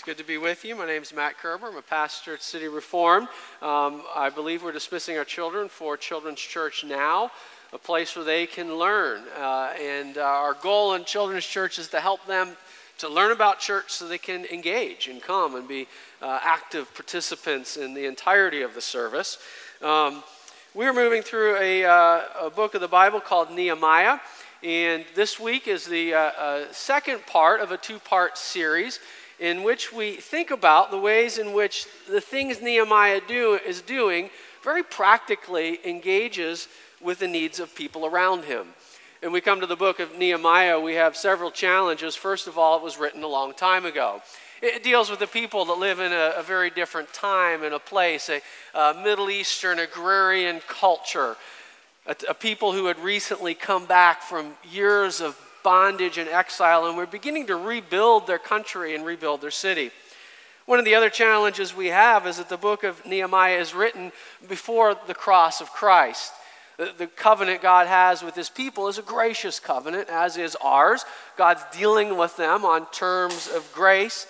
It's good to be with you. My name is Matt Kerber. I'm a pastor at City Reformed. Um, I believe we're dismissing our children for Children's Church now, a place where they can learn. Uh, and uh, our goal in Children's Church is to help them to learn about church so they can engage and come and be uh, active participants in the entirety of the service. Um, we're moving through a, uh, a, book of the Bible called Nehemiah. And this week is the uh, uh, second part of a two part series in which we think about the ways in which the things Nehemiah do, is doing very practically engages with the needs of people around him. And we come to the book of Nehemiah, we have several challenges. First of all, it was written a long time ago. It deals with the people that live in a, a very different time and a place, a, a Middle Eastern agrarian culture, a, a people who had recently come back from years of bondage and exile, and were beginning to rebuild their country and rebuild their city. One of the other challenges we have is that the book of Nehemiah is written before the cross of Christ. The, covenant God has with his people is a gracious covenant, as is ours. God's dealing with them on terms of grace.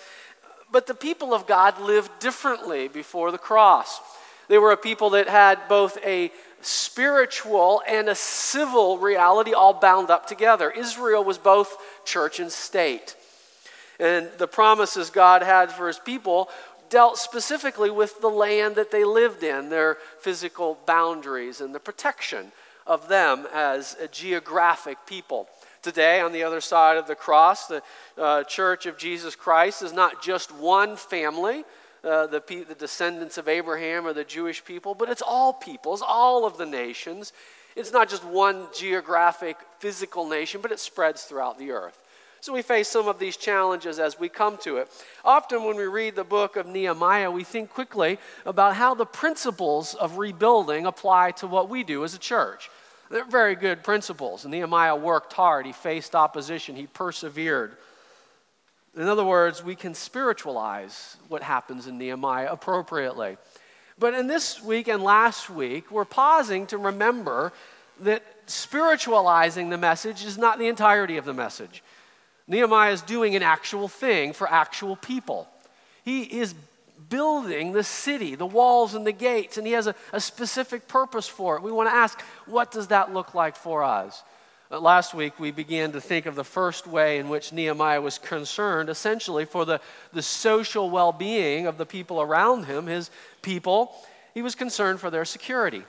But the people of God lived differently before the cross. They were a people that had both a spiritual and a civil reality all bound up together. Israel was both church and state. And the promises God had for his people dealt specifically with the land that they lived in, their physical boundaries, and the protection of them as a geographic people. Today, on the other side of the cross, the uh, Church of Jesus Christ is not just one family uh, the, the descendants of Abraham or the Jewish people, but it's all peoples, all of the nations. It's not just one geographic, physical nation, but it spreads throughout the earth. So we face some of these challenges as we come to it. Often, when we read the book of Nehemiah, we think quickly about how the principles of rebuilding apply to what we do as a church. They're very good principles. And Nehemiah worked hard, he faced opposition, he persevered. In other words, we can spiritualize what happens in Nehemiah appropriately. But in this week and last week, we're pausing to remember that spiritualizing the message is not the entirety of the message. Nehemiah is doing an actual thing for actual people. He is building the city, the walls and the gates, and he has a, a specific purpose for it. We want to ask, what does that look like for us? Last week, we began to think of the first way in which Nehemiah was concerned, essentially for the, the social well being of the people around him, his people. He was concerned for their security.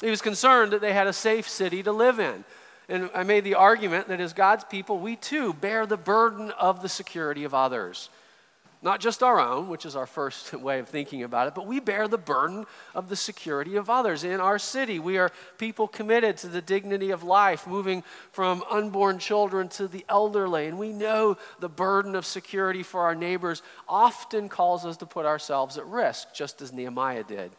He was concerned that they had a safe city to live in. And I made the argument that as God's people, we too bear the burden of the security of others. Not just our own, which is our first way of thinking about it, but we bear the burden of the security of others. In our city, we are people committed to the dignity of life, moving from unborn children to the elderly. And we know the burden of security for our neighbors often calls us to put ourselves at risk, just as Nehemiah did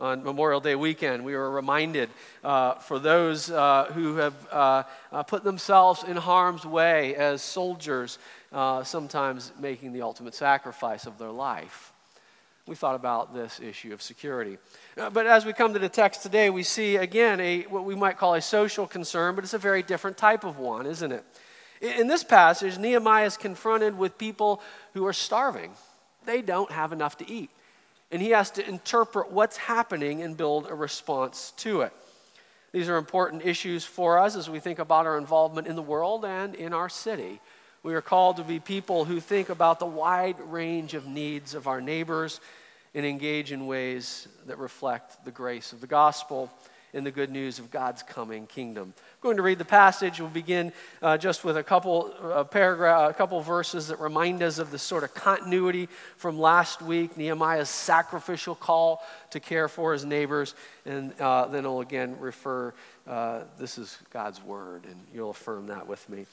on Memorial Day weekend, we were reminded uh, for those uh, who have uh, uh put themselves in harm's way as soldiers uh, sometimes making the ultimate sacrifice of their life. We thought about this issue of security. Uh, but as we come to the text today, we see again a, what we might call a social concern, but it's a very different type of one, isn't it? In this passage, Nehemiah is confronted with people who are starving. They don't have enough to eat. And he has to interpret what's happening and build a response to it. These are important issues for us as we think about our involvement in the world and in our city. We are called to be people who think about the wide range of needs of our neighbors and engage in ways that reflect the grace of the gospel and the good news of God's coming kingdom. I'm going to read the passage. We'll begin uh, just with a couple uh, paragraph, a couple verses that remind us of the sort of continuity from last week. Nehemiah's sacrificial call to care for his neighbors, and uh, then I'll again refer. Uh, this is God's word, and you'll affirm that with me.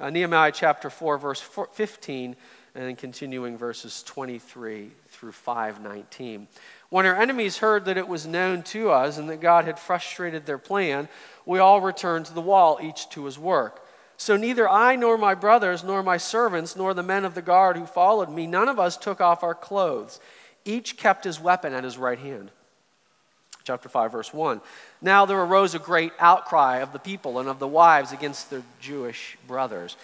Uh, Nehemiah chapter 4, verse 15, and continuing verses 23 through 519. When our enemies heard that it was known to us and that God had frustrated their plan, we all returned to the wall, each to his work. So neither I nor my brothers, nor my servants, nor the men of the guard who followed me, none of us took off our clothes. Each kept his weapon at his right hand chapter 5 verse 1 now there arose a great outcry of the people and of the wives against their jewish brothers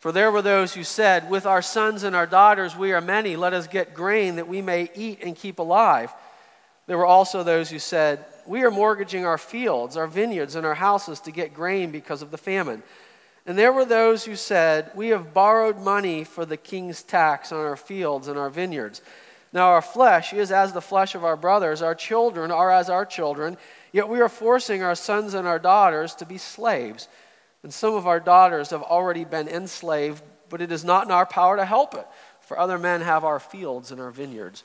For there were those who said, With our sons and our daughters we are many, let us get grain that we may eat and keep alive. There were also those who said, We are mortgaging our fields, our vineyards, and our houses to get grain because of the famine. And there were those who said, We have borrowed money for the king's tax on our fields and our vineyards. Now our flesh is as the flesh of our brothers, our children are as our children, yet we are forcing our sons and our daughters to be slaves and some of our daughters have already been enslaved, but it is not in our power to help it, for other men have our fields and our vineyards.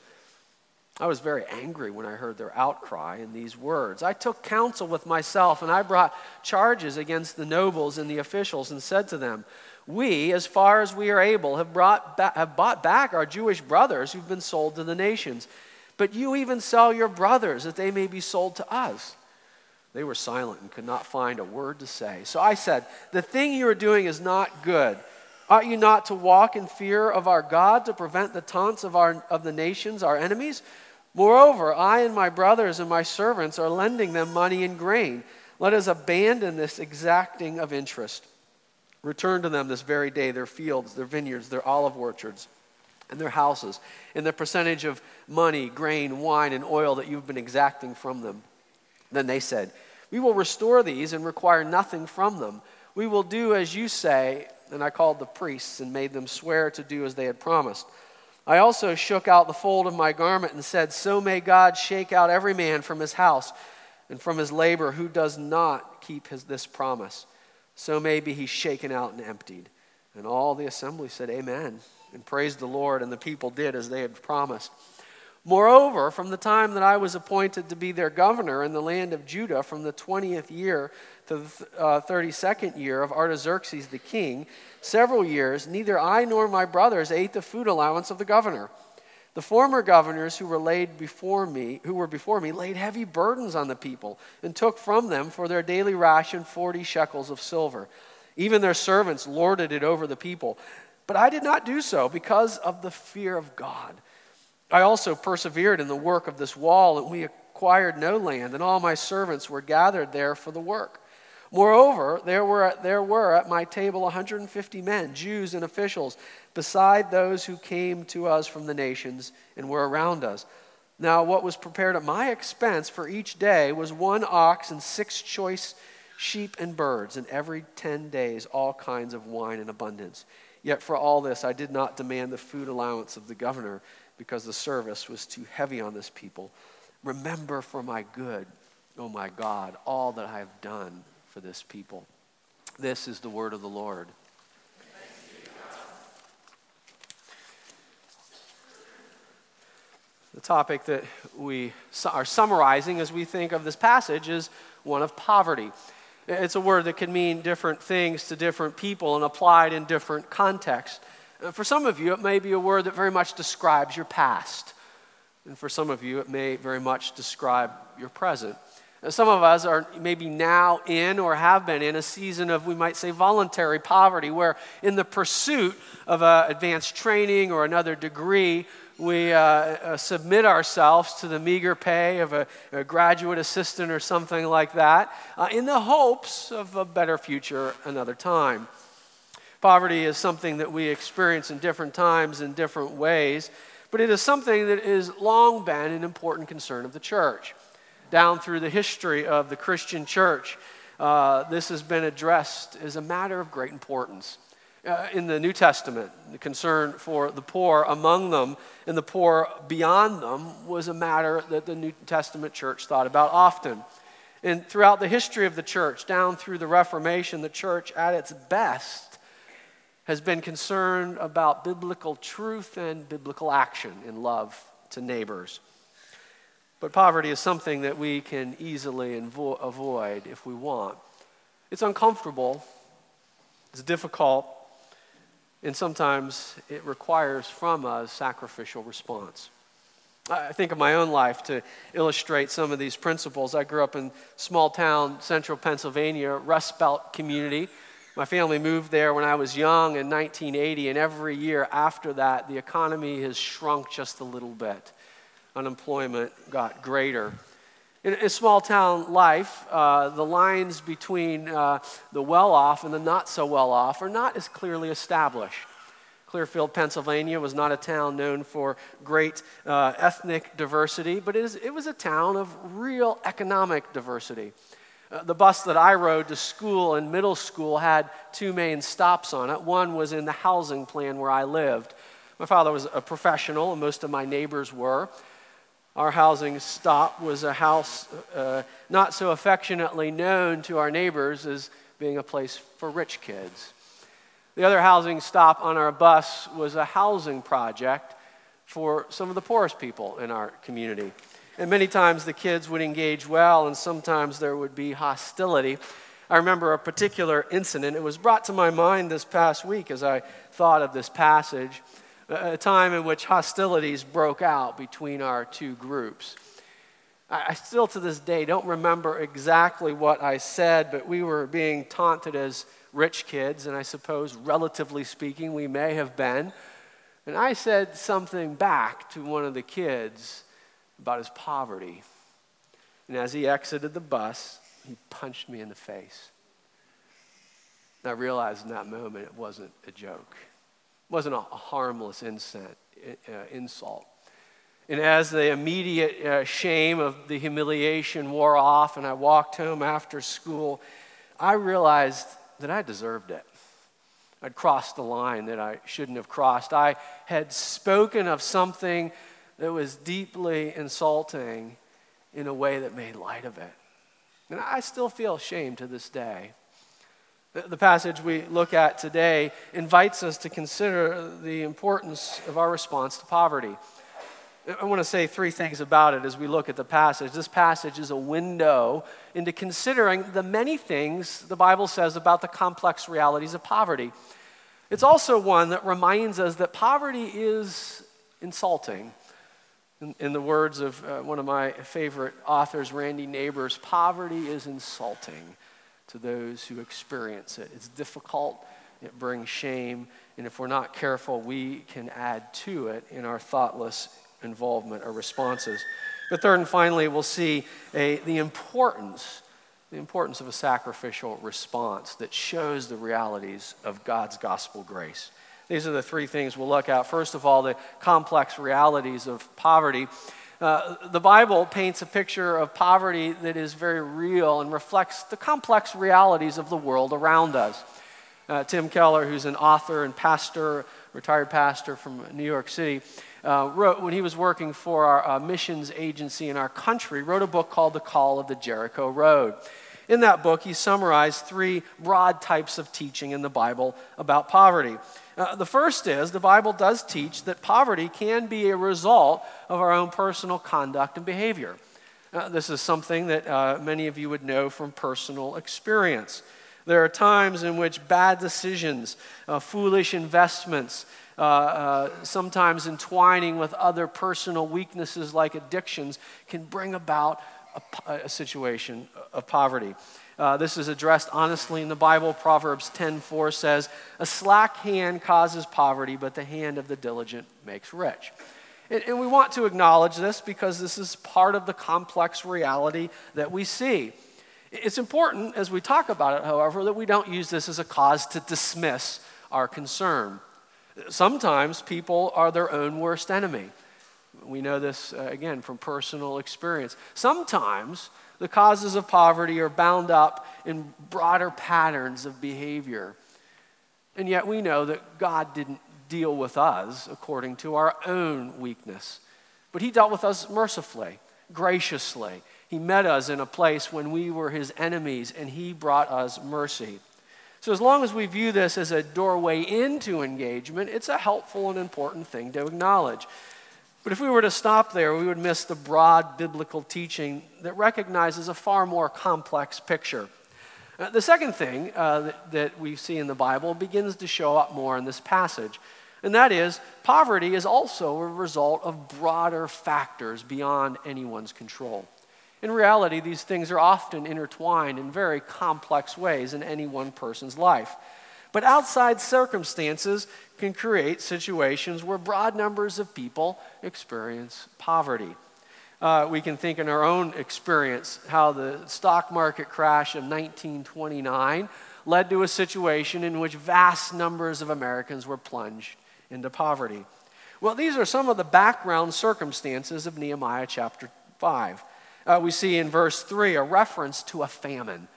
I was very angry when I heard their outcry in these words. I took counsel with myself, and I brought charges against the nobles and the officials, and said to them, We, as far as we are able, have, brought ba- have bought back our Jewish brothers who've been sold to the nations. But you even sell your brothers that they may be sold to us. They were silent and could not find a word to say. So I said, The thing you are doing is not good. Ought you not to walk in fear of our God to prevent the taunts of, our, of the nations, our enemies? Moreover, I and my brothers and my servants are lending them money and grain. Let us abandon this exacting of interest. Return to them this very day their fields, their vineyards, their olive orchards, and their houses, and the percentage of money, grain, wine, and oil that you've been exacting from them. Then they said, we will restore these and require nothing from them. We will do as you say. And I called the priests and made them swear to do as they had promised. I also shook out the fold of my garment and said, So may God shake out every man from his house and from his labor who does not keep his, this promise. So may be he shaken out and emptied. And all the assembly said, Amen, and praised the Lord, and the people did as they had promised. Moreover, from the time that I was appointed to be their governor in the land of Judah, from the 20th year to the uh, 32nd year of Artaxerxes the king, several years, neither I nor my brothers ate the food allowance of the governor. The former governors who were laid before me, who were before me, laid heavy burdens on the people and took from them for their daily ration 40 shekels of silver. Even their servants lorded it over the people. But I did not do so because of the fear of God. I also persevered in the work of this wall, and we acquired no land, and all my servants were gathered there for the work. Moreover, there were, there were at my table 150 men, Jews and officials, beside those who came to us from the nations and were around us. Now, what was prepared at my expense for each day was one ox and six choice sheep and birds, and every ten days all kinds of wine in abundance. Yet for all this I did not demand the food allowance of the governor because the service was too heavy on this people. Remember for my good, oh my God, all that I have done for this people. This is the word of the Lord. The topic that we are summarizing as we think of this passage is one of poverty. It's a word that can mean different things to different people and applied in different contexts. Uh, for some of you, it may be a word that very much describes your past. And for some of you, it may very much describe your present. Uh, some of us are maybe now in or have been in a season of, we might say, voluntary poverty, where in the pursuit of uh, advanced training or another degree, we uh, uh, submit ourselves to the meager pay of a, a graduate assistant or something like that uh, in the hopes of a better future another time. Poverty is something that we experience in different times in different ways, but it is something that has long been an important concern of the church. Down through the history of the Christian church, uh, this has been addressed as a matter of great importance. Uh, in the New Testament, the concern for the poor among them and the poor beyond them was a matter that the New Testament church thought about often. And throughout the history of the church, down through the Reformation, the church at its best has been concerned about biblical truth and biblical action in love to neighbors. But poverty is something that we can easily invo- avoid if we want. It's uncomfortable, it's difficult, and sometimes it requires from us sacrificial response. I think of my own life to illustrate some of these principles. I grew up in small town, central Pennsylvania, Rust Belt community. My family moved there when I was young in 1980, and every year after that, the economy has shrunk just a little bit. Unemployment got greater. In, small town life, uh, the lines between uh, the well off and the not so well off are not as clearly established. Clearfield, Pennsylvania was not a town known for great uh, ethnic diversity, but it, is, it was a town of real economic diversity. Uh, the bus that I rode to school and middle school had two main stops on it. One was in the housing plan where I lived. My father was a professional, and most of my neighbors were. Our housing stop was a house uh, not so affectionately known to our neighbors as being a place for rich kids. The other housing stop on our bus was a housing project for some of the poorest people in our community. And many times the kids would engage well, and sometimes there would be hostility. I remember a particular incident. It was brought to my mind this past week as I thought of this passage a time in which hostilities broke out between our two groups. I still to this day don't remember exactly what I said, but we were being taunted as rich kids, and I suppose, relatively speaking, we may have been. And I said something back to one of the kids about his poverty. And as he exited the bus, he punched me in the face. And I realized in that moment it wasn't a joke wasn't a harmless insult. Uh, insult. And as the immediate uh, shame of the humiliation wore off and I walked home after school, I realized that I deserved it. I'd crossed the line that I shouldn't have crossed. I had spoken of something that was deeply insulting in a way that made light of it. And I still feel shame to this day. The passage we look at today invites us to consider the importance of our response to poverty. I want to say three things about it as we look at the passage. This passage is a window into considering the many things the Bible says about the complex realities of poverty. It's also one that reminds us that poverty is insulting. In, in the words of uh, one of my favorite authors, Randy Nabors, poverty is insulting to those who experience it. It's difficult, it brings shame, and if we're not careful, we can add to it in our thoughtless involvement or responses. But third and finally, we'll see a, the importance the importance of a sacrificial response that shows the realities of God's gospel grace. These are the three things we'll look at. First of all, the complex realities of poverty. Uh, the Bible paints a picture of poverty that is very real and reflects the complex realities of the world around us. Uh, Tim Keller, who's an author and pastor, retired pastor from New York City, uh, wrote when he was working for our uh, missions agency in our country, wrote a book called The Call of the Jericho Road. In that book, he summarized three broad types of teaching in the Bible about poverty. Uh, the first is the Bible does teach that poverty can be a result of our own personal conduct and behavior. Uh, this is something that uh, many of you would know from personal experience. There are times in which bad decisions, uh, foolish investments, uh, uh, sometimes entwining with other personal weaknesses like addictions, can bring about a, a situation of poverty. Uh, this is addressed honestly in the Bible. Proverbs 10:4 says, "A slack hand causes poverty, but the hand of the diligent makes rich." And, and we want to acknowledge this because this is part of the complex reality that we see. It's important as we talk about it, however, that we don't use this as a cause to dismiss our concern. Sometimes people are their own worst enemy. We know this, uh, again, from personal experience. Sometimes the causes of poverty are bound up in broader patterns of behavior. And yet we know that God didn't deal with us according to our own weakness, but He dealt with us mercifully, graciously. He met us in a place when we were His enemies, and He brought us mercy. So, as long as we view this as a doorway into engagement, it's a helpful and important thing to acknowledge. But if we were to stop there, we would miss the broad biblical teaching that recognizes a far more complex picture. Uh, the second thing uh, that, that we see in the Bible begins to show up more in this passage, and that is poverty is also a result of broader factors beyond anyone's control. In reality, these things are often intertwined in very complex ways in any one person's life. But outside circumstances can create situations where broad numbers of people experience poverty. Uh, we can think in our own experience how the stock market crash of 1929 led to a situation in which vast numbers of Americans were plunged into poverty. Well, these are some of the background circumstances of Nehemiah chapter 5. Uh, we see in verse 3 a reference to a famine.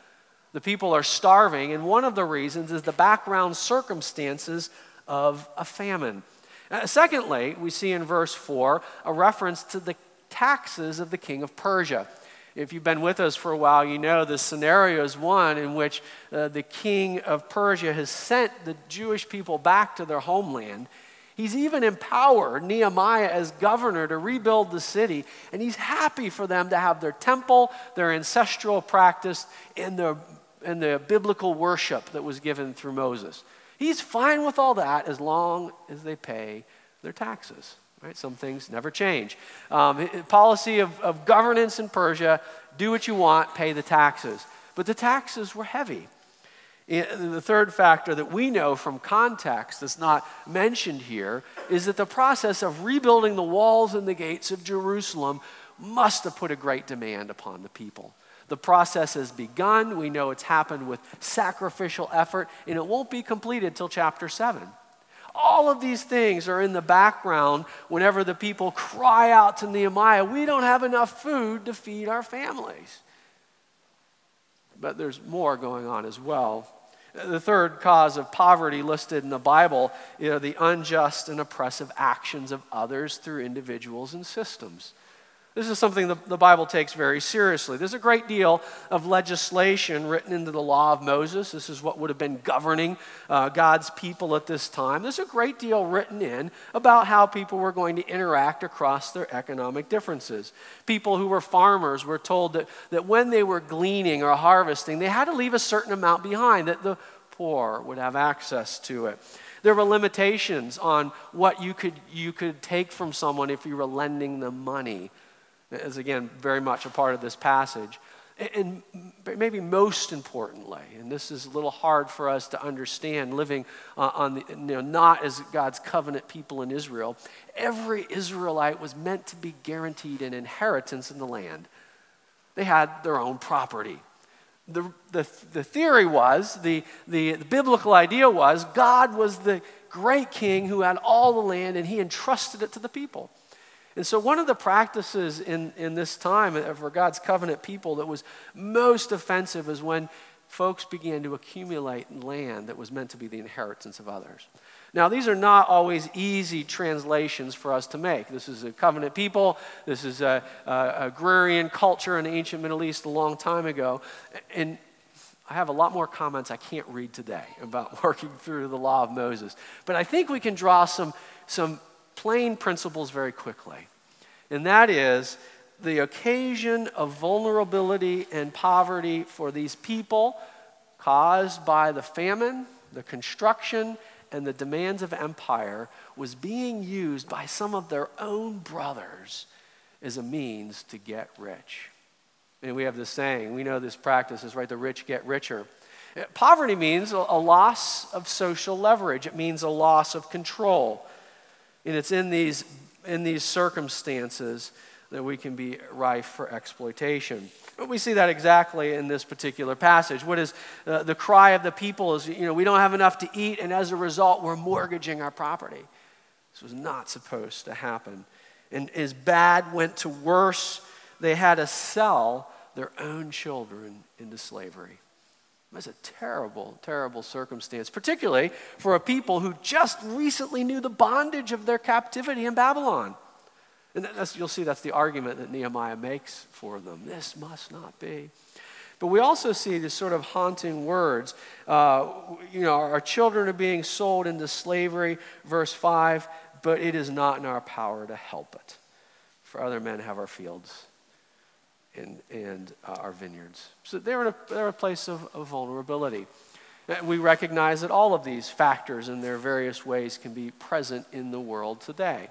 The people are starving, and one of the reasons is the background circumstances of a famine. Uh, secondly, we see in verse 4 a reference to the taxes of the king of Persia. If you've been with us for a while, you know the scenario is one in which uh, the king of Persia has sent the Jewish people back to their homeland. He's even empowered Nehemiah as governor to rebuild the city, and he's happy for them to have their temple, their ancestral practice, and the, and the biblical worship that was given through Moses. He's fine with all that as long as they pay their taxes. Right? Some things never change. Um, policy of, of governance in Persia do what you want, pay the taxes. But the taxes were heavy. The third factor that we know from context that's not mentioned here is that the process of rebuilding the walls and the gates of Jerusalem must have put a great demand upon the people. The process has begun. We know it's happened with sacrificial effort, and it won't be completed till chapter 7. All of these things are in the background whenever the people cry out to Nehemiah, We don't have enough food to feed our families. But there's more going on as well. The third cause of poverty listed in the Bible are the unjust and oppressive actions of others through individuals and systems. This is something the, the Bible takes very seriously. There's a great deal of legislation written into the law of Moses. This is what would have been governing uh, God's people at this time. There's a great deal written in about how people were going to interact across their economic differences. People who were farmers were told that, that when they were gleaning or harvesting, they had to leave a certain amount behind, that the poor would have access to it. There were limitations on what you could, you could take from someone if you were lending them money is again very much a part of this passage. And maybe most importantly, and this is a little hard for us to understand living uh, on the, you know, not as God's covenant people in Israel, every Israelite was meant to be guaranteed an inheritance in the land. They had their own property. The, the, the theory was, the, the, the biblical idea was, God was the great king who had all the land and he entrusted it to the people. And so, one of the practices in, in this time for God's covenant people that was most offensive is when folks began to accumulate land that was meant to be the inheritance of others. Now, these are not always easy translations for us to make. This is a covenant people, this is a, a agrarian culture in the ancient Middle East a long time ago. And I have a lot more comments I can't read today about working through the law of Moses. But I think we can draw some, some plain principles very quickly. And that is the occasion of vulnerability and poverty for these people caused by the famine, the construction, and the demands of empire was being used by some of their own brothers as a means to get rich. And we have this saying, we know this practice is right, the rich get richer. Poverty means a loss of social leverage, it means a loss of control. And it's in these, in these circumstances that we can be rife for exploitation. But we see that exactly in this particular passage. What is uh, the cry of the people is, you know, we don't have enough to eat, and as a result, we're mortgaging our property. This was not supposed to happen. And as bad went to worse, they had to sell their own children into slavery. That's a terrible, terrible circumstance, particularly for a people who just recently knew the bondage of their captivity in Babylon. And you'll see that's the argument that Nehemiah makes for them. This must not be. But we also see these sort of haunting words. Uh, you know, our children are being sold into slavery, verse 5, but it is not in our power to help it. For other men have our fields and, and uh, our vineyards. So they're in a, they're a place of, of vulnerability. Uh, we recognize that all of these factors in their various ways can be present in the world today.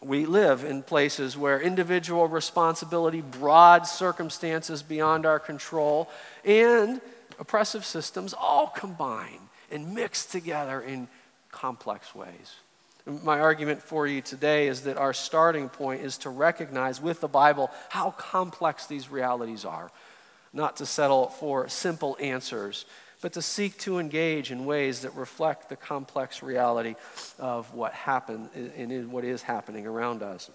We live in places where individual responsibility, broad circumstances beyond our control, and oppressive systems all combine and mix together in complex ways. My argument for you today is that our starting point is to recognize with the Bible how complex these realities are, not to settle for simple answers, but to seek to engage in ways that reflect the complex reality of what happened and what is happening around us.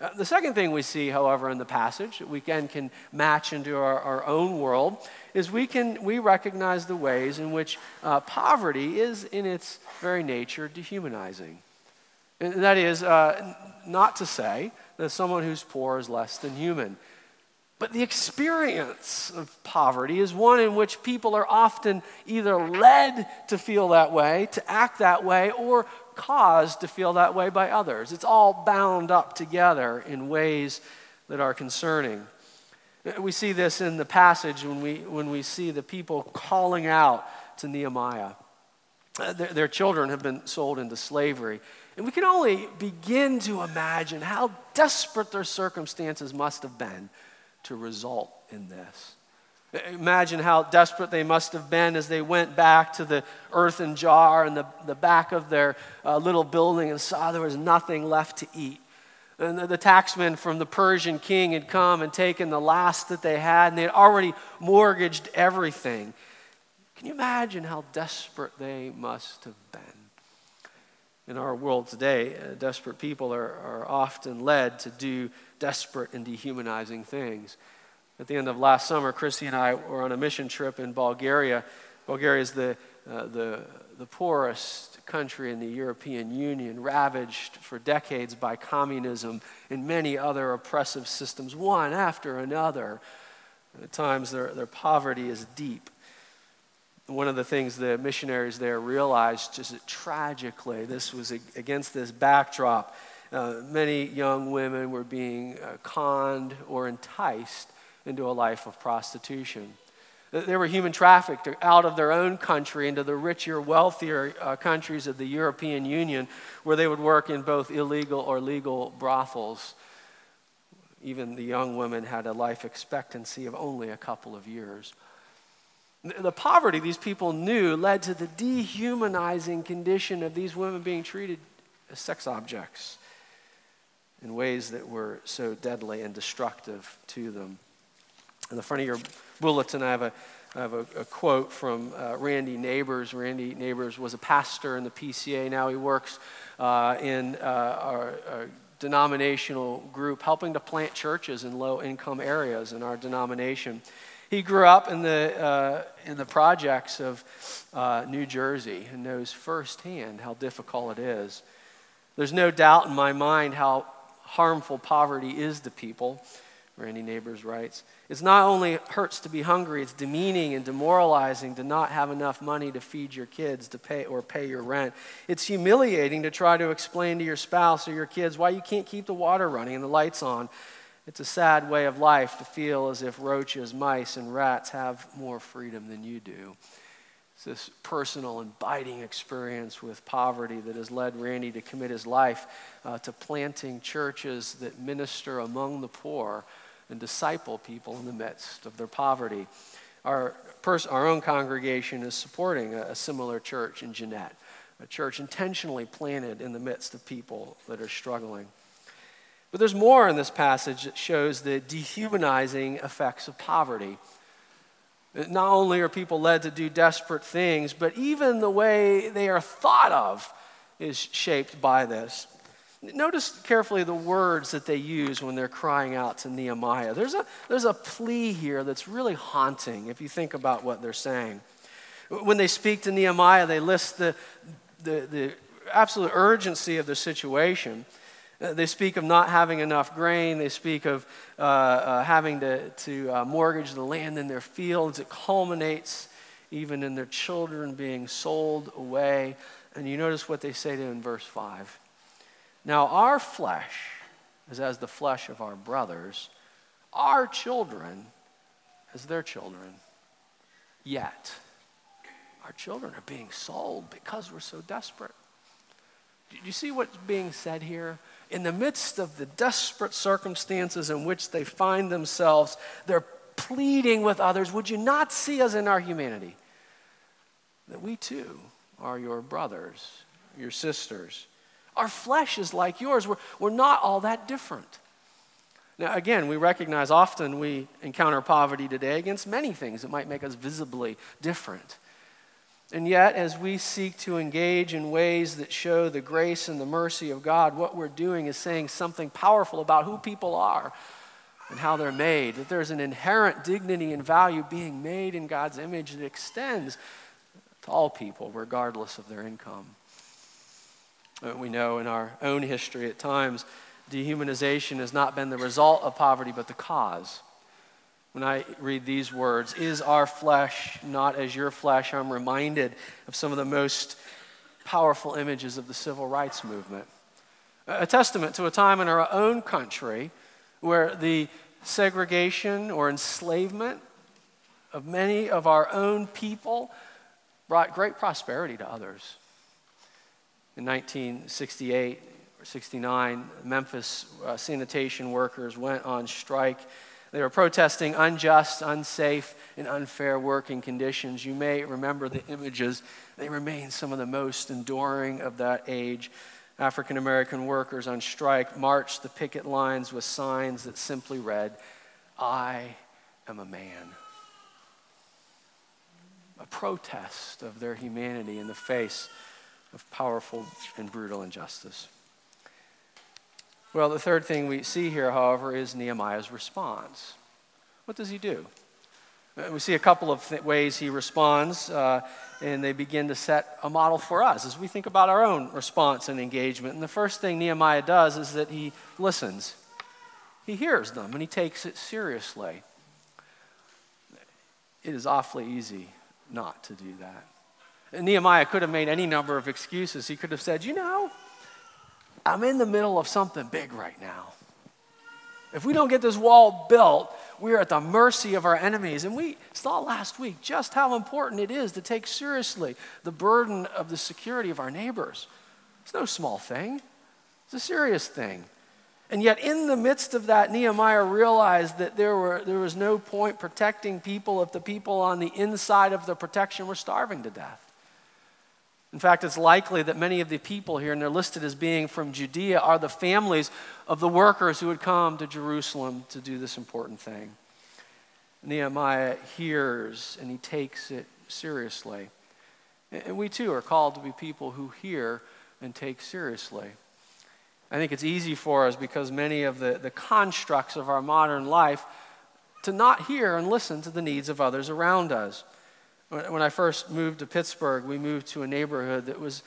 Uh, the second thing we see, however, in the passage that we can, can match into our, our own world is we can we recognize the ways in which uh, poverty is in its very nature dehumanizing. And that is uh, not to say that someone who's poor is less than human. But the experience of poverty is one in which people are often either led to feel that way, to act that way, or caused to feel that way by others. It's all bound up together in ways that are concerning. We see this in the passage when we, when we see the people calling out to Nehemiah. Uh, their, their children have been sold into slavery. And we can only begin to imagine how desperate their circumstances must have been to result in this. Imagine how desperate they must have been as they went back to the earthen jar in the, the back of their uh, little building and saw there was nothing left to eat. And the, the taxman from the Persian king had come and taken the last that they had, and they had already mortgaged everything. Can you imagine how desperate they must have been? In our world today, uh, desperate people are, are often led to do desperate and dehumanizing things. At the end of last summer, Christy and I were on a mission trip in Bulgaria. Bulgaria is the, uh, the, the poorest country in the European Union, ravaged for decades by communism and many other oppressive systems, one after another. At times, their, their poverty is deep. One of the things the missionaries there realized is that tragically, this was against this backdrop, uh, many young women were being uh, conned or enticed into a life of prostitution. They were human trafficked out of their own country into the richer, wealthier uh, countries of the European Union, where they would work in both illegal or legal brothels. Even the young women had a life expectancy of only a couple of years. The poverty these people knew led to the dehumanizing condition of these women being treated as sex objects in ways that were so deadly and destructive to them. In the front of your bulletin, I have a, I have a, a quote from uh, Randy Nabors. Randy Nabors was a pastor in the PCA. Now he works uh, in uh, our, our, denominational group, helping to plant churches in low income areas in our denomination. He grew up in the, uh, in the projects of uh, New Jersey and knows firsthand how difficult it is. There's no doubt in my mind how harmful poverty is to people. Randy Nabors writes. It's not only hurts to be hungry, it's demeaning and demoralizing to not have enough money to feed your kids to pay or pay your rent. It's humiliating to try to explain to your spouse or your kids why you can't keep the water running and the lights on. It's a sad way of life to feel as if roaches, mice, and rats have more freedom than you do. It's this personal and biting experience with poverty that has led Randy to commit his life uh, to planting churches that minister among the poor and disciple people in the midst of their poverty. Our, pers- our own congregation is supporting a, a similar church in Jeannette, a church intentionally planted in the midst of people that are struggling. But there's more in this passage that shows the dehumanizing effects of poverty. Not only are people led to do desperate things, but even the way they are thought of is shaped by this. Notice carefully the words that they use when they're crying out to Nehemiah. There's a, there's a plea here that's really haunting if you think about what they're saying. When they speak to Nehemiah, they list the, the, the absolute urgency of the situation. Uh, they speak of not having enough grain. They speak of uh, uh, having to, to uh, mortgage the land in their fields. It culminates even in their children being sold away. And you notice what they say to in verse 5. Now, our flesh is as the flesh of our brothers, our children as their children. Yet, our children are being sold because we're so desperate. Do you see what's being said here? In the midst of the desperate circumstances in which they find themselves, they're pleading with others Would you not see us in our humanity? That we too are your brothers, your sisters Our flesh is like yours. We're, we're not all that different. Now, again, we recognize often we encounter poverty today against many things that might make us visibly different. And yet, as we seek to engage in ways that show the grace and the mercy of God, what we're doing is saying something powerful about who people are and how they're made. That there's an inherent dignity and value being made in God's image that extends to all people, regardless of their income. We know in our own history at times, dehumanization has not been the result of poverty, but the cause. When I read these words, is our flesh not as your flesh? I'm reminded of some of the most powerful images of the civil rights movement. A testament to a time in our own country where the segregation or enslavement of many of our own people brought great prosperity to others. In 1968 or 69, Memphis uh, sanitation workers went on strike they were protesting unjust, unsafe, and unfair working conditions. You may remember the images. They remain some of the most enduring of that age. African American workers on strike marched the picket lines with signs that simply read, I am a man. A protest of their humanity in the face of powerful and brutal injustice. Well, the third thing we see here, however, is Nehemiah's response. What does he do? Uh, we see a couple of th- ways he responds, uh, and they begin to set a model for us as we think about our own response and engagement. And the first thing Nehemiah does is that he listens, he hears them, and he takes it seriously. It is awfully easy not to do that. And Nehemiah could have made any number of excuses. He could have said, You know, I'm in the middle of something big right now. If we don't get this wall built, we are at the mercy of our enemies. And we saw last week just how important it is to take seriously the burden of the security of our neighbors. It's no small thing, it's a serious thing. And yet, in the midst of that, Nehemiah realized that there, were, there was no point protecting people if the people on the inside of the protection were starving to death. In fact, it's likely that many of the people here, and they're listed as being from Judea, are the families of the workers who had come to Jerusalem to do this important thing. Nehemiah hears and he takes it seriously. And we too are called to be people who hear and take seriously. I think it's easy for us because many of the, the constructs of our modern life to not hear and listen to the needs of others around us. When I first moved to Pittsburgh, we moved to a neighborhood that was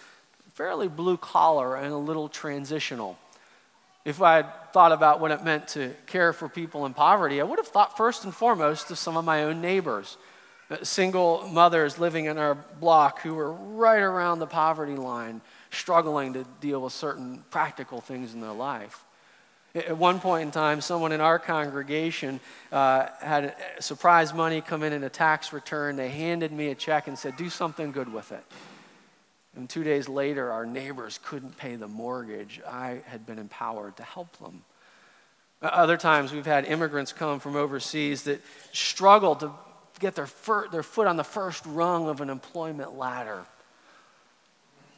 fairly blue collar and a little transitional. If I had thought about what it meant to care for people in poverty, I would have thought first and foremost of some of my own neighbors. Uh, single mothers living in our block who were right around the poverty line, struggling to deal with certain practical things in their life. At one point in time, someone in our congregation uh, had surprise money come in in a tax return. They handed me a check and said, Do something good with it. And two days later, our neighbors couldn't pay the mortgage. I had been empowered to help them. Other times, we've had immigrants come from overseas that struggled to get their, fir- their foot on the first rung of an employment ladder.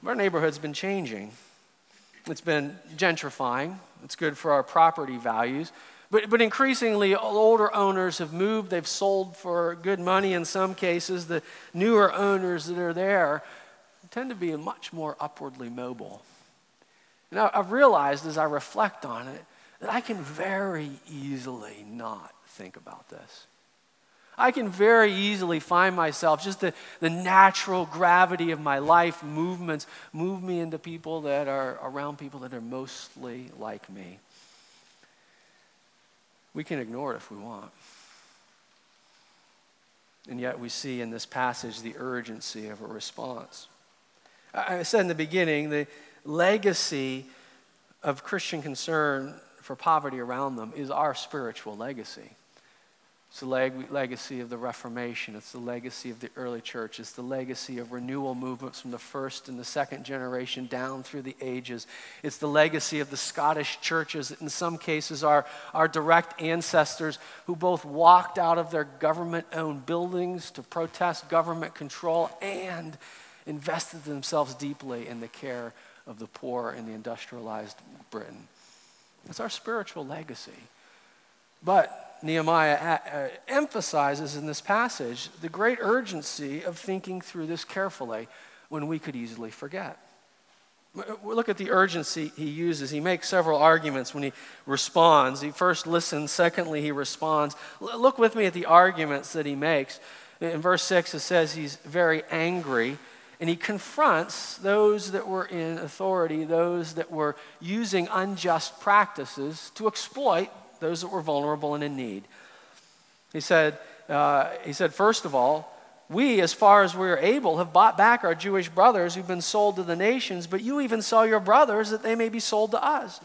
Our neighborhood's been changing. It's been gentrifying. It's good for our property values. But, but increasingly, older owners have moved. They've sold for good money in some cases. The newer owners that are there tend to be much more upwardly mobile. And I've realized as I reflect on it that I can very easily not think about this. I can very easily find myself, just the, the natural gravity of my life movements move me into people that are around people that are mostly like me. We can ignore it if we want. And yet we see in this passage the urgency of a response. I said in the beginning, the legacy of Christian concern for poverty around them is our spiritual legacy. It's the leg- legacy of the Reformation. It's the legacy of the early church. It's the legacy of renewal movements from the first and the second generation down through the ages. It's the legacy of the Scottish churches, in some cases, our, our direct ancestors who both walked out of their government owned buildings to protest government control and invested themselves deeply in the care of the poor in the industrialized Britain. It's our spiritual legacy. But Nehemiah uh, emphasizes in this passage the great urgency of thinking through this carefully when we could easily forget. Look at the urgency he uses. He makes several arguments when he responds. He first listens, secondly, he responds. Look with me at the arguments that he makes. In verse 6, it says he's very angry and he confronts those that were in authority, those that were using unjust practices to exploit those that were vulnerable and in need. He said, uh, he said, first of all, we, as far as we are able, have bought back our Jewish brothers who've been sold to the nations, but you even sell your brothers that they may be sold to us.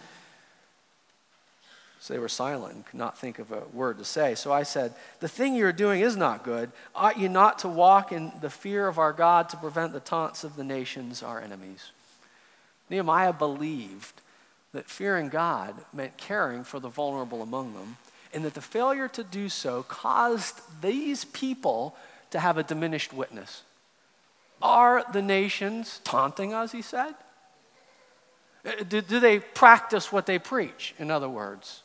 So they were silent and could not think of a word to say. So I said, The thing you're doing is not good. Ought you not to walk in the fear of our God to prevent the taunts of the nations, our enemies? Nehemiah believed that fearing God meant caring for the vulnerable among them, and that the failure to do so caused these people to have a diminished witness. Are the nations taunting us, he said? Uh, do, do they practice what they preach, in other words?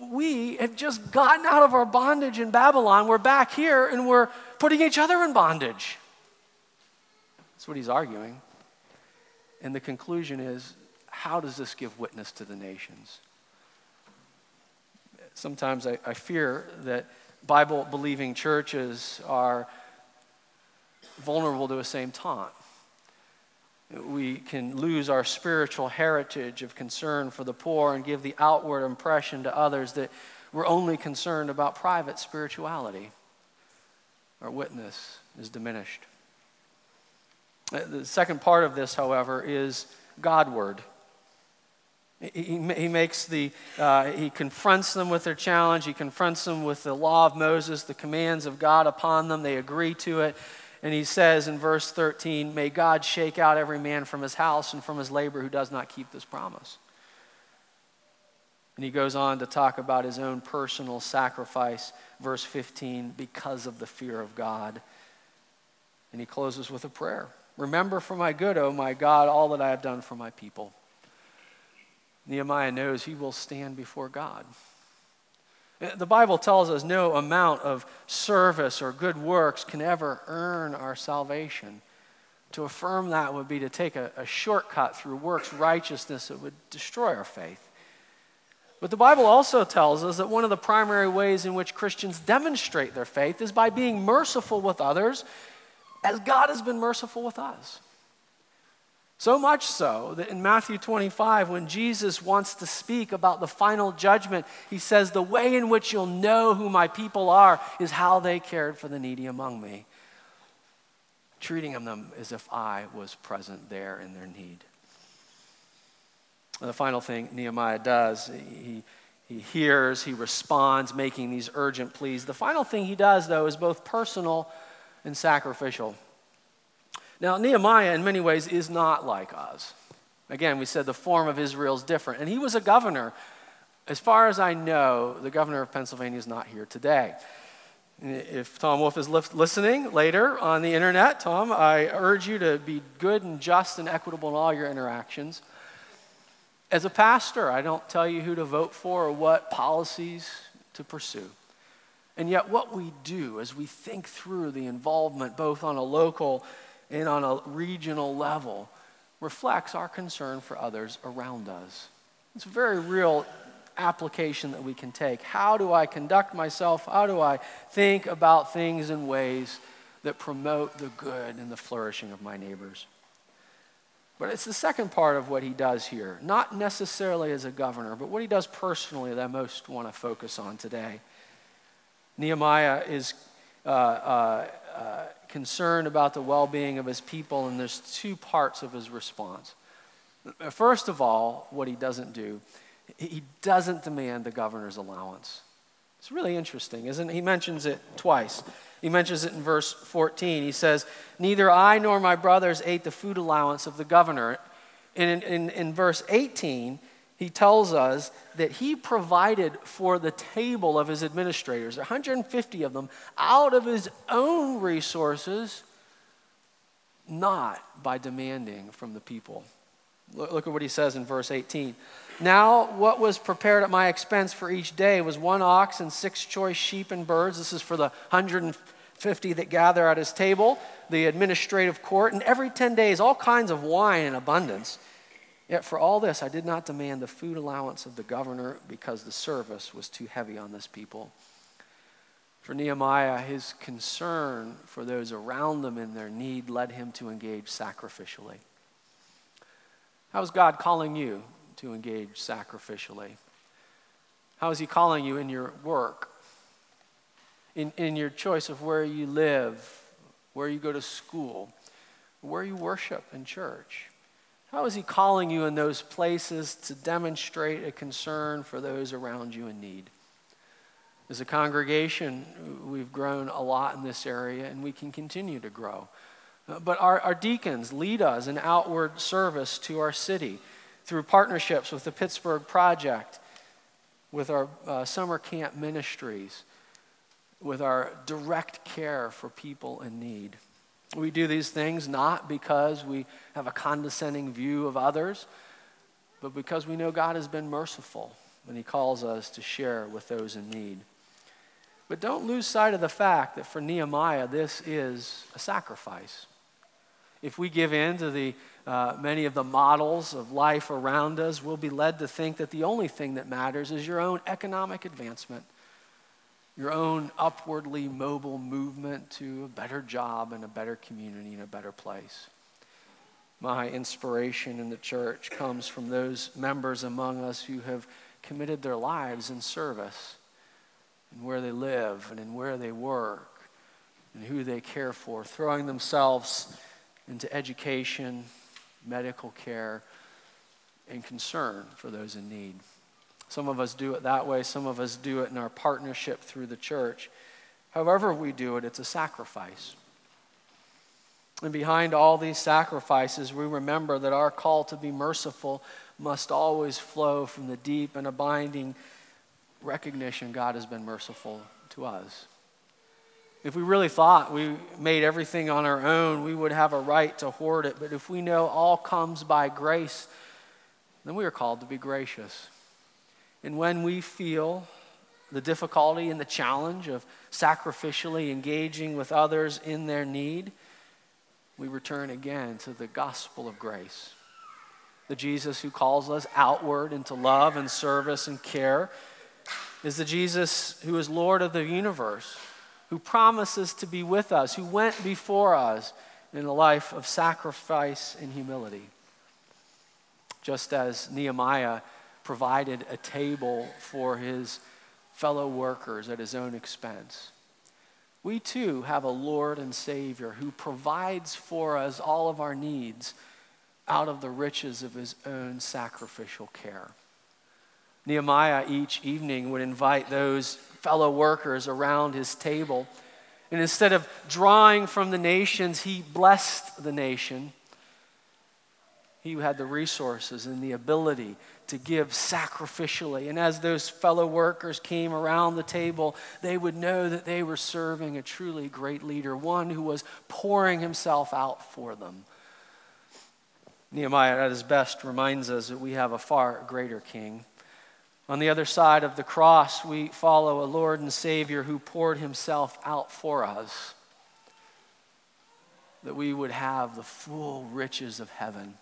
We have just gotten out of our bondage in Babylon. We're back here and we're putting each other in bondage. That's what he's arguing. And the conclusion is how does this give witness to the nations? Sometimes I, I fear that Bible believing churches are vulnerable to the same taunt. We can lose our spiritual heritage of concern for the poor and give the outward impression to others that we're only concerned about private spirituality. Our witness is diminished. Uh, the second part of this, however, is Godward. He, he makes the, uh, he confronts them with their challenge. He confronts them with the law of Moses, the commands of God upon them. They agree to it. And he says in verse 13, May God shake out every man from his house and from his labor who does not keep this promise. And he goes on to talk about his own personal sacrifice, verse 15, because of the fear of God. And he closes with a prayer Remember for my good, O my God, all that I have done for my people. Nehemiah knows he will stand before God. The Bible tells us no amount of service or good works can ever earn our salvation. To affirm that would be to take a, a, shortcut through works righteousness that would destroy our faith. But the Bible also tells us that one of the primary ways in which Christians demonstrate their faith is by being merciful with others as God has been merciful with us. So much so that in Matthew 25, when Jesus wants to speak about the final judgment, he says, The way in which you'll know who my people are is how they cared for the needy among me, treating them as if I was present there in their need. And the final thing Nehemiah does, he, he hears, he responds, making these urgent pleas. The final thing he does, though, is both personal and sacrificial. Now, Nehemiah, in many ways, is not like us. Again, we said the form of Israel is different. And he was a governor. As far as I know, the governor of Pennsylvania is not here today. If Tom Wolf is listening later on the internet, Tom, I urge you to be good and just and equitable in all your interactions. As a pastor, I don't tell you who to vote for or what policies to pursue. And yet, what we do as we think through the involvement, both on a local and on a regional level reflects our concern for others around us. It's a very real application that we can take. How do I conduct myself? How do I think about things in ways that promote the good and the flourishing of my neighbors? But it's the second part of what he does here, not necessarily as a governor, but what he does personally that I most want to focus on today. Nehemiah is uh, uh, uh, concerned about the well being of his people, and there's two parts of his response. First of all, what he doesn't do, he doesn't demand the governor's allowance. It's really interesting, isn't it? He mentions it twice. He mentions it in verse 14. He says, Neither I nor my brothers ate the food allowance of the governor. And in, in, in verse 18, he tells us that he provided for the table of his administrators, 150 of them, out of his own resources, not by demanding from the people. Look at what he says in verse 18. Now, what was prepared at my expense for each day was one ox and six choice sheep and birds. This is for the 150 that gather at his table, the administrative court, and every 10 days, all kinds of wine in abundance. Yet for all this, I did not demand the food allowance of the governor because the service was too heavy on this people. For Nehemiah, his concern for those around them in their need led him to engage sacrificially. How is God calling you to engage sacrificially? How is He calling you in your work, in, in your choice of where you live, where you go to school, where you worship in church? How is He calling you in those places to demonstrate a concern for those around you in need? As a congregation, we've grown a lot in this area and we can continue to grow. But our, our deacons lead us in outward service to our city through partnerships with the Pittsburgh Project, with our uh, summer camp ministries, with our direct care for people in need. We do these things not because we have a condescending view of others, but because we know God has been merciful when He calls us to share with those in need. But don't lose sight of the fact that for Nehemiah, this is a sacrifice. If we give in to the, uh, many of the models of life around us, we'll be led to think that the only thing that matters is your own economic advancement, your own upwardly mobile movement to a better job and a better community and a better place. My inspiration in the church comes from those members among us who have committed their lives in service and where they live and in where they work and who they care for, throwing themselves into education, medical care, and concern for those in need. Some of us do it that way, some of us do it in our partnership through the church. However, we do it, it's a sacrifice. And behind all these sacrifices, we remember that our call to be merciful must always flow from the deep and abiding recognition God has been merciful to us. If we really thought we made everything on our own, we would have a right to hoard it. But if we know all comes by grace, then we are called to be gracious. And when we feel the difficulty and the challenge of sacrificially engaging with others in their need, we return again to the gospel of grace. The Jesus who calls us outward into love and service and care is the Jesus who is Lord of the universe, who promises to be with us, who went before us in a life of sacrifice and humility. Just as Nehemiah provided a table for his fellow workers at his own expense. We too have a Lord and Savior who provides for us all of our needs out of the riches of his own sacrificial care. Nehemiah each evening would invite those fellow workers around his table. And instead of drawing from the nations, he blessed the nation. He had the resources and the ability to give sacrificially. And as those fellow workers came around the table, they would know that they were serving a truly great leader, one who was pouring himself out for them. Nehemiah, at his best, reminds us that we have a far greater king on the other side of the cross, we follow a Lord and Savior who poured himself out for us, that we would have the full riches of heaven.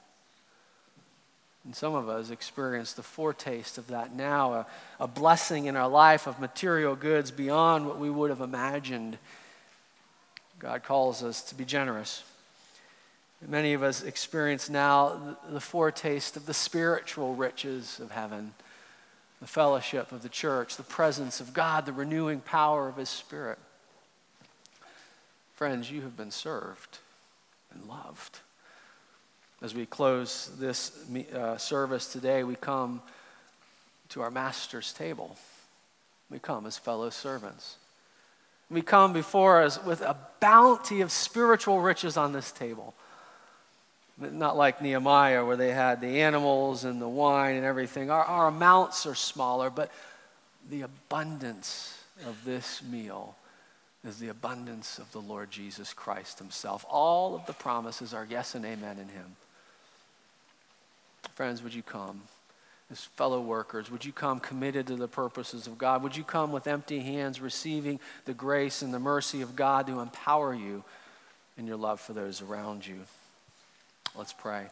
And some of us experience the foretaste of that now, a, a blessing in our life of material goods beyond what we would have imagined. God calls us to be generous. Many of us experience now the, foretaste of the spiritual riches of heaven the fellowship of the church, the presence of God, the renewing power of His Spirit. Friends, you have been served and loved. As we close this uh, service today, we come to our Master's table. We come as fellow servants. We come before us with a bounty of spiritual riches on this table. Not like Nehemiah, where they had the animals and the wine and everything. Our, our amounts are smaller, but the abundance of this meal is the abundance of the Lord Jesus Christ Himself. All of the promises are yes and amen in Him. Friends, would you come? As fellow workers, would you come committed to the purposes of God? Would you come with empty hands, receiving the grace and the mercy of God to empower you in your love for those around you? Let's pray.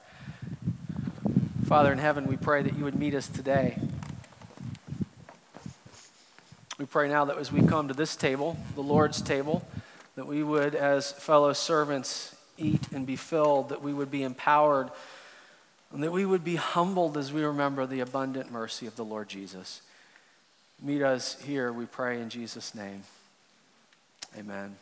Father in heaven, we pray that you would meet us today. We pray now that as we come to this table, the Lord's table, that we would, as fellow servants, eat and be filled, that we would be empowered, and that we would be humbled as we remember the abundant mercy of the Lord Jesus. Meet us here, we pray in Jesus' name. Amen.